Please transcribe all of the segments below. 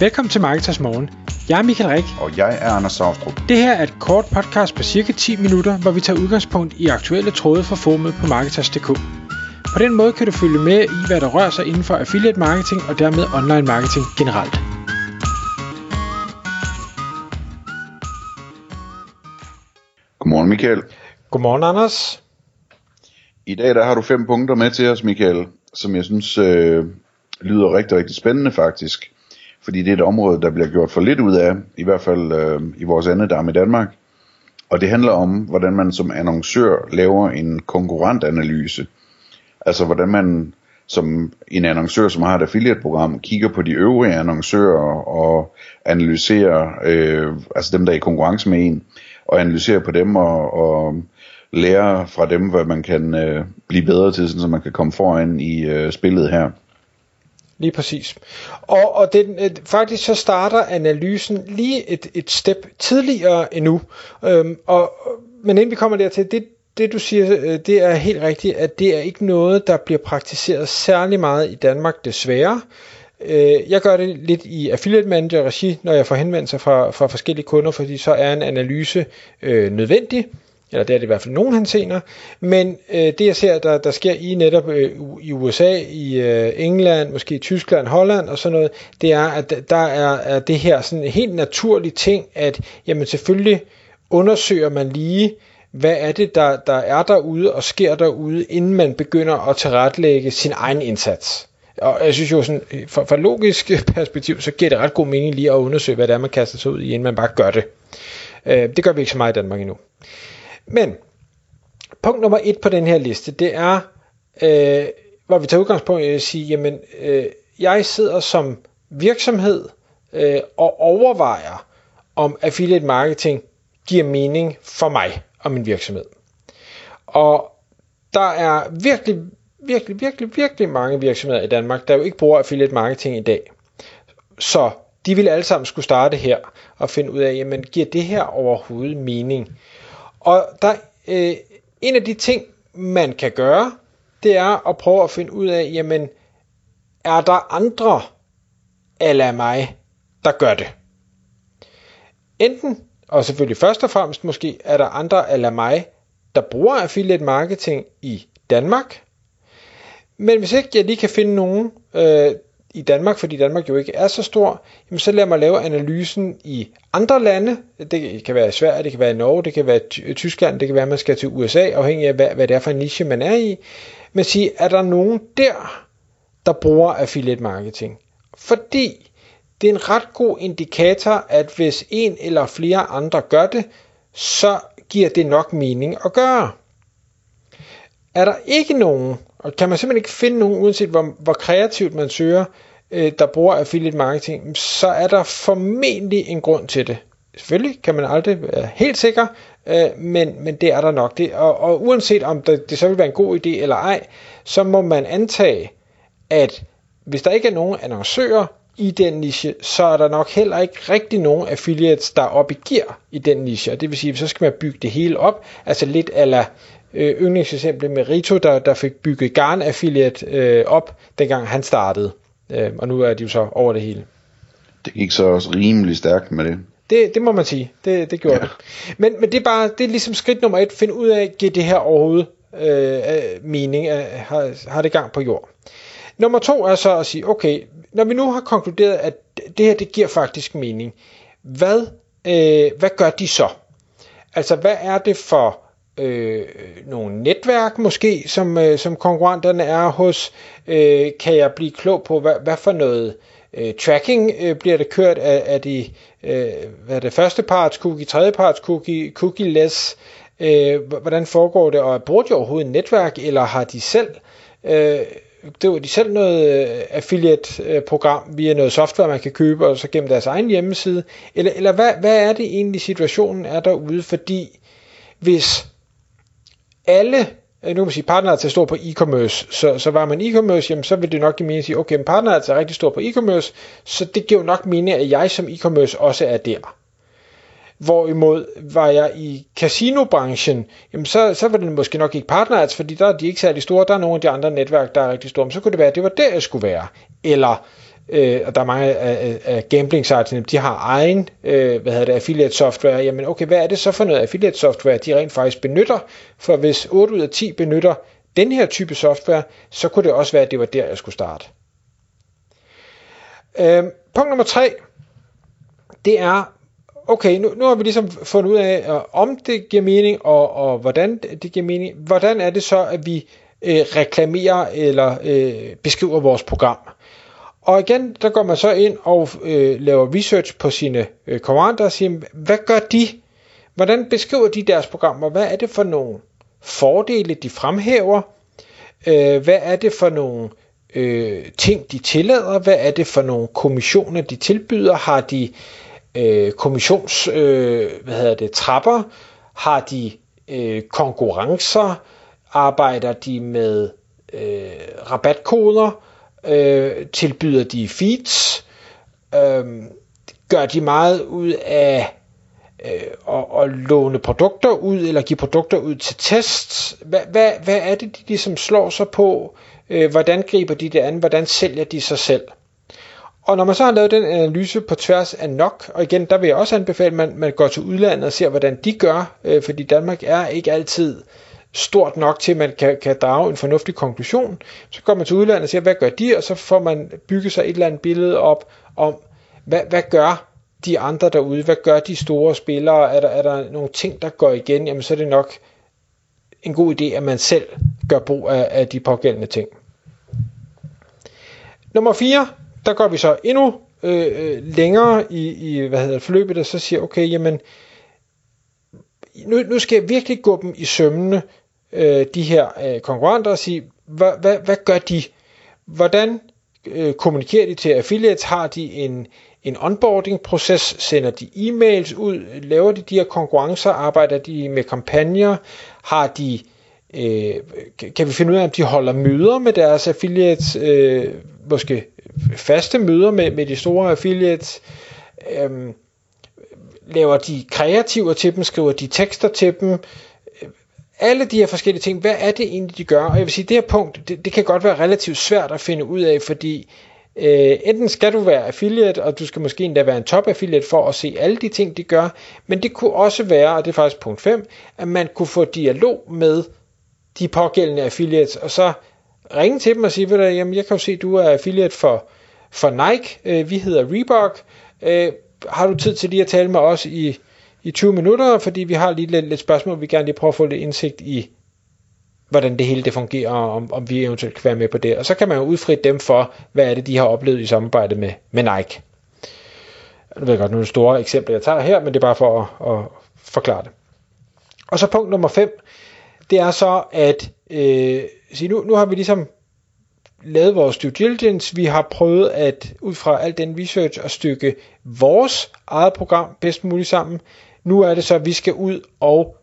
Velkommen til Marketers Morgen. Jeg er Michael Rik. Og jeg er Anders Saustrup. Det her er et kort podcast på cirka 10 minutter, hvor vi tager udgangspunkt i aktuelle tråde fra formet på Marketers.dk. På den måde kan du følge med i, hvad der rører sig inden for affiliate marketing og dermed online marketing generelt. Godmorgen Michael. Godmorgen Anders. I dag der har du fem punkter med til os Michael, som jeg synes øh, lyder rigtig, rigtig spændende faktisk. Fordi det er et område, der bliver gjort for lidt ud af, i hvert fald øh, i vores andedam i Danmark. Og det handler om, hvordan man som annoncør laver en konkurrentanalyse. Altså hvordan man som en annoncør, som har et affiliate-program, kigger på de øvrige annoncører og analyserer, øh, altså dem, der er i konkurrence med en, og analyserer på dem og, og lærer fra dem, hvad man kan øh, blive bedre til, så man kan komme foran i øh, spillet her. Lige præcis. Og, og den, øh, faktisk så starter analysen lige et, et step tidligere endnu. Øhm, og, men inden vi kommer dertil, det, det du siger, øh, det er helt rigtigt, at det er ikke noget, der bliver praktiseret særlig meget i Danmark desværre. Øh, jeg gør det lidt i affiliate manager regi, når jeg får henvendelser fra, fra forskellige kunder, fordi så er en analyse øh, nødvendig eller det er det i hvert fald nogen henseender, men øh, det jeg ser, der, der sker i netop øh, i USA, i øh, England, måske i Tyskland, Holland og sådan noget, det er, at der er, er det her sådan en helt naturlig ting, at jamen selvfølgelig undersøger man lige, hvad er det, der, der er derude og sker derude, inden man begynder at tilrettelægge sin egen indsats. Og jeg synes jo, sådan, øh, fra, fra logisk perspektiv, så giver det ret god mening lige at undersøge, hvad det er, man kaster sig ud i, inden man bare gør det. Øh, det gør vi ikke så meget i Danmark endnu. Men punkt nummer et på den her liste, det er, øh, hvor vi tager udgangspunkt i at sige, jamen, øh, jeg sidder som virksomhed øh, og overvejer, om affiliate marketing giver mening for mig og min virksomhed. Og der er virkelig, virkelig, virkelig, virkelig mange virksomheder i Danmark, der jo ikke bruger affiliate marketing i dag. Så de vil alle sammen skulle starte her og finde ud af, jamen giver det her overhovedet mening? Og der, øh, en af de ting, man kan gøre, det er at prøve at finde ud af, jamen, er der andre eller mig, der gør det? Enten, og selvfølgelig først og fremmest måske, er der andre eller mig, der bruger affiliate marketing i Danmark. Men hvis ikke jeg lige kan finde nogen, øh, i Danmark, fordi Danmark jo ikke er så stor, jamen så lad mig lave analysen i andre lande. Det kan være i Sverige, det kan være i Norge, det kan være i Tyskland, det kan være, at man skal til USA, afhængig af, hvad, hvad det er for en niche, man er i. Men sige, er der nogen der, der bruger affiliate marketing? Fordi det er en ret god indikator, at hvis en eller flere andre gør det, så giver det nok mening at gøre. Er der ikke nogen, og kan man simpelthen ikke finde nogen, uanset hvor, hvor kreativt man søger, øh, der bruger affiliate marketing, så er der formentlig en grund til det. Selvfølgelig kan man aldrig være helt sikker, øh, men, men det er der nok. Det, og, og uanset om det, det så vil være en god idé eller ej, så må man antage, at hvis der ikke er nogen annoncører i den niche, så er der nok heller ikke rigtig nogen affiliates, der er op i gear i den niche. Og det vil sige, så skal man bygge det hele op, altså lidt ala øh, yndlingseksemplet med Rito, der, der fik bygget Garn Affiliate øh, op, dengang han startede. Øh, og nu er de jo så over det hele. Det gik så også rimelig stærkt med det. Det, det må man sige. Det, det gjorde ja. det. Men, men det er bare, det er ligesom skridt nummer et. Find ud af, giver det her overhovedet øh, mening? Øh, har, har det gang på jord? Nummer to er så at sige, okay, når vi nu har konkluderet, at det her, det giver faktisk mening. Hvad, øh, hvad gør de så? Altså, hvad er det for øh, nogle netværk måske, som, øh, som konkurrenterne er hos? Øh, kan jeg blive klog på, hvad, hvad for noget øh, tracking øh, bliver det kørt? af, af de, øh, hvad er det, første parts cookie, tredje parts cookie, cookie-less? Øh, hvordan foregår det? Og bruger de overhovedet netværk, eller har de selv... Øh, det var de selv noget øh, affiliate-program øh, via noget software, man kan købe, og så gennem deres egen hjemmeside? Eller, eller hvad, hvad er det egentlig situationen er derude? Fordi hvis alle, øh, nu kan man sige, partnere er stor på e-commerce, så, så var man e-commerce, jamen, så vil det nok give mening at sige, okay, men partner er rigtig stor på e-commerce, så det giver jo nok mening, at jeg som e-commerce også er der. Hvorimod var jeg i casinobranchen, jamen så, så var det måske nok ikke partners, fordi der er de ikke særlig store, der er nogle af de andre netværk, der er rigtig store, men så kunne det være, at det var der, jeg skulle være. Eller øh, og der er mange af, af gambling sites, de har egen øh, hvad hedder det, affiliate software, jamen okay, hvad er det så for noget affiliate software, de rent faktisk benytter? For hvis 8 ud af 10 benytter den her type software, så kunne det også være, at det var der, jeg skulle starte. Øh, punkt nummer 3, det er, okay, nu, nu har vi ligesom fundet ud af, øh, om det giver mening, og, og hvordan det giver mening. Hvordan er det så, at vi øh, reklamerer eller øh, beskriver vores program? Og igen, der går man så ind og øh, laver research på sine øh, konkurrenter og siger, hvad gør de? Hvordan beskriver de deres programmer? Hvad er det for nogle fordele, de fremhæver? Øh, hvad er det for nogle øh, ting, de tillader? Hvad er det for nogle kommissioner, de tilbyder? Har de øh, kommissions, øh, hvad hedder det, trapper? Har de øh, konkurrencer? Arbejder de med øh, rabatkoder? Øh, tilbyder de feeds? Øh, gør de meget ud af øh, at, at låne produkter ud, eller give produkter ud til test. Hvad, hvad, hvad er det, de ligesom slår sig på? Øh, hvordan griber de det an? Hvordan sælger de sig selv? Og når man så har lavet den analyse på tværs af nok, og igen, der vil jeg også anbefale, at man, man går til udlandet og ser, hvordan de gør, øh, fordi Danmark er ikke altid stort nok til, at man kan, kan drage en fornuftig konklusion. Så går man til udlandet og siger, hvad gør de, og så får man bygget sig et eller andet billede op om, hvad, hvad gør de andre derude, hvad gør de store spillere, er der, er der nogle ting, der går igen, jamen så er det nok en god idé, at man selv gør brug af, af de pågældende ting. Nummer 4, der går vi så endnu øh, øh, længere i, i hvad hedder forløbet, og så siger, okay, jamen, nu, nu skal jeg virkelig gå dem i sømmene, øh, de her øh, konkurrenter, og sige, hvad, hvad, hvad gør de? Hvordan øh, kommunikerer de til affiliates? Har de en, en onboarding-proces? Sender de e-mails ud? Laver de de her konkurrencer? Arbejder de med kampagner? Har de øh, kan vi finde ud af, om de holder møder med deres affiliates, øh, måske faste møder med, med de store affiliates, øh, laver de kreativer til dem, skriver de tekster til dem, alle de her forskellige ting, hvad er det egentlig, de gør? Og jeg vil sige, det her punkt, det, det kan godt være relativt svært at finde ud af, fordi øh, enten skal du være affiliate, og du skal måske endda være en top affiliate for at se alle de ting, de gør, men det kunne også være, og det er faktisk punkt 5, at man kunne få dialog med de pågældende affiliates, og så ringe til dem og sige, at jamen, jeg kan jo se, at du er affiliate for, for Nike, øh, vi hedder Reebok, øh, har du tid til lige at tale med os i, i 20 minutter, fordi vi har lige lidt, lidt spørgsmål, vi gerne lige prøve at få lidt indsigt i, hvordan det hele det fungerer, og om, om vi eventuelt kan være med på det. Og så kan man jo udfri dem for, hvad er det, de har oplevet i samarbejde med, med Nike. Jeg ved godt, nogle store eksempler, jeg tager her, men det er bare for at, at forklare det. Og så punkt nummer 5, det er så, at øh, sige, nu, nu har vi ligesom lavet vores due diligence. Vi har prøvet at ud fra al den research at stykke vores eget program bedst muligt sammen. Nu er det så, at vi skal ud og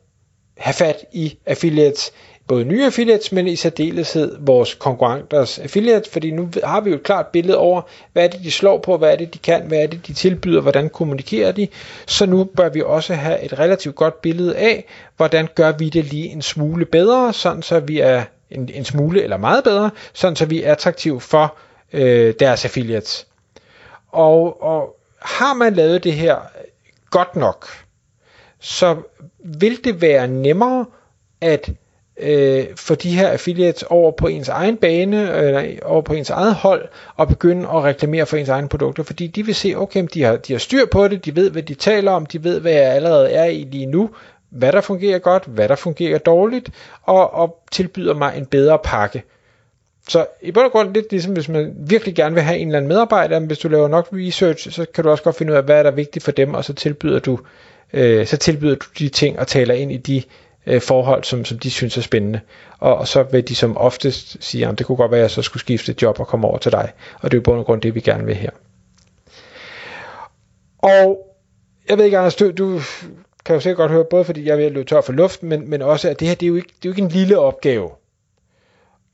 have fat i affiliates både nye affiliates, men i særdeleshed vores konkurrenters affiliates, fordi nu har vi jo et klart billede over, hvad er det, de slår på, hvad er det, de kan, hvad er det, de tilbyder, hvordan kommunikerer de. Så nu bør vi også have et relativt godt billede af, hvordan gør vi det lige en smule bedre, sådan så vi er en, en smule eller meget bedre, sådan så vi er attraktive for øh, deres affiliates. Og, og har man lavet det her godt nok, så vil det være nemmere at øh, få de her affiliates over på ens egen bane, øh, eller over på ens eget hold, og begynde at reklamere for ens egne produkter, fordi de vil se, okay, de har, de har styr på det, de ved, hvad de taler om, de ved, hvad jeg allerede er i lige nu, hvad der fungerer godt, hvad der fungerer dårligt, og, og tilbyder mig en bedre pakke. Så i bund og grund lidt ligesom, hvis man virkelig gerne vil have en eller anden medarbejder, hvis du laver nok research, så kan du også godt finde ud af, hvad er der vigtigt for dem, og så tilbyder du, øh, så tilbyder du de ting og taler ind i de øh, forhold, som, som de synes er spændende. Og, og så vil de som oftest sige, at det kunne godt være, at jeg så skulle skifte job og komme over til dig. Og det er jo bund og grund det, vi gerne vil her. Og jeg ved ikke, Anders, du, du kan jo sikkert godt høre, både fordi jeg vil løbe tør for luft, men, men også, at det her det er, jo ikke, det er jo ikke en lille opgave.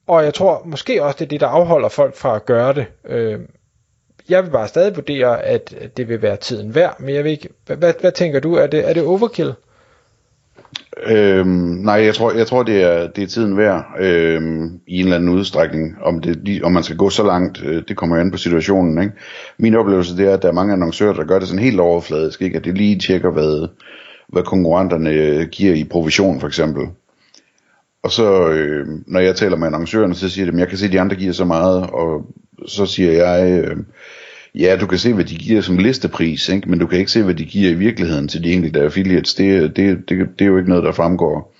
Og jeg tror måske også, det er det, der afholder folk fra at gøre det. Øh, jeg vil bare stadig vurdere, at det vil være tiden værd, men jeg ved ikke, hvad, hvad, hvad tænker du, er det, er det overkill? Øhm, nej, jeg tror, jeg tror det, er, det er tiden værd øhm, i en eller anden udstrækning. Om, det, om man skal gå så langt, øh, det kommer an på situationen. Ikke? Min oplevelse det er, at der er mange annoncører, der gør det sådan helt overfladisk. Ikke? At det lige tjekker, hvad, hvad konkurrenterne øh, giver i provision for eksempel. Og så, øh, når jeg taler med annoncørerne, så siger de, at jeg kan se, at de andre giver så meget, og så siger jeg, øh, ja, du kan se, hvad de giver som listepris, ikke? men du kan ikke se, hvad de giver i virkeligheden til de enkelte affiliates. Det, det, det, det er jo ikke noget, der fremgår.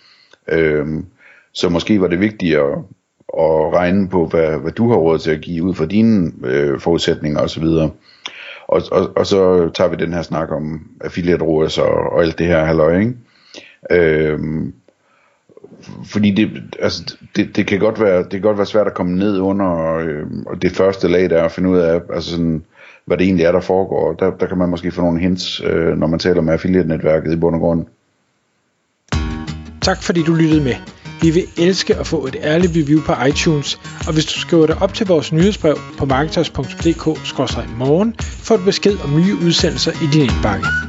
Øh, så måske var det vigtigere at, at regne på, hvad, hvad du har råd til at give ud fra dine øh, forudsætninger osv., og, og, og så tager vi den her snak om affiliate ROAS og, og alt det her halløj, ikke? Øhm, fordi det, altså, det, det, kan godt være, det kan godt være svært at komme ned under øh, det første lag der og finde ud af, altså sådan, hvad det egentlig er, der foregår. Der, der kan man måske få nogle hints, øh, når man taler med affiliate-netværket i bund og grund. Tak fordi du lyttede med. Vi vil elske at få et ærligt review på iTunes, og hvis du skriver dig op til vores nyhedsbrev på marketers.dk-morgen, får du besked om nye udsendelser i din indbakke.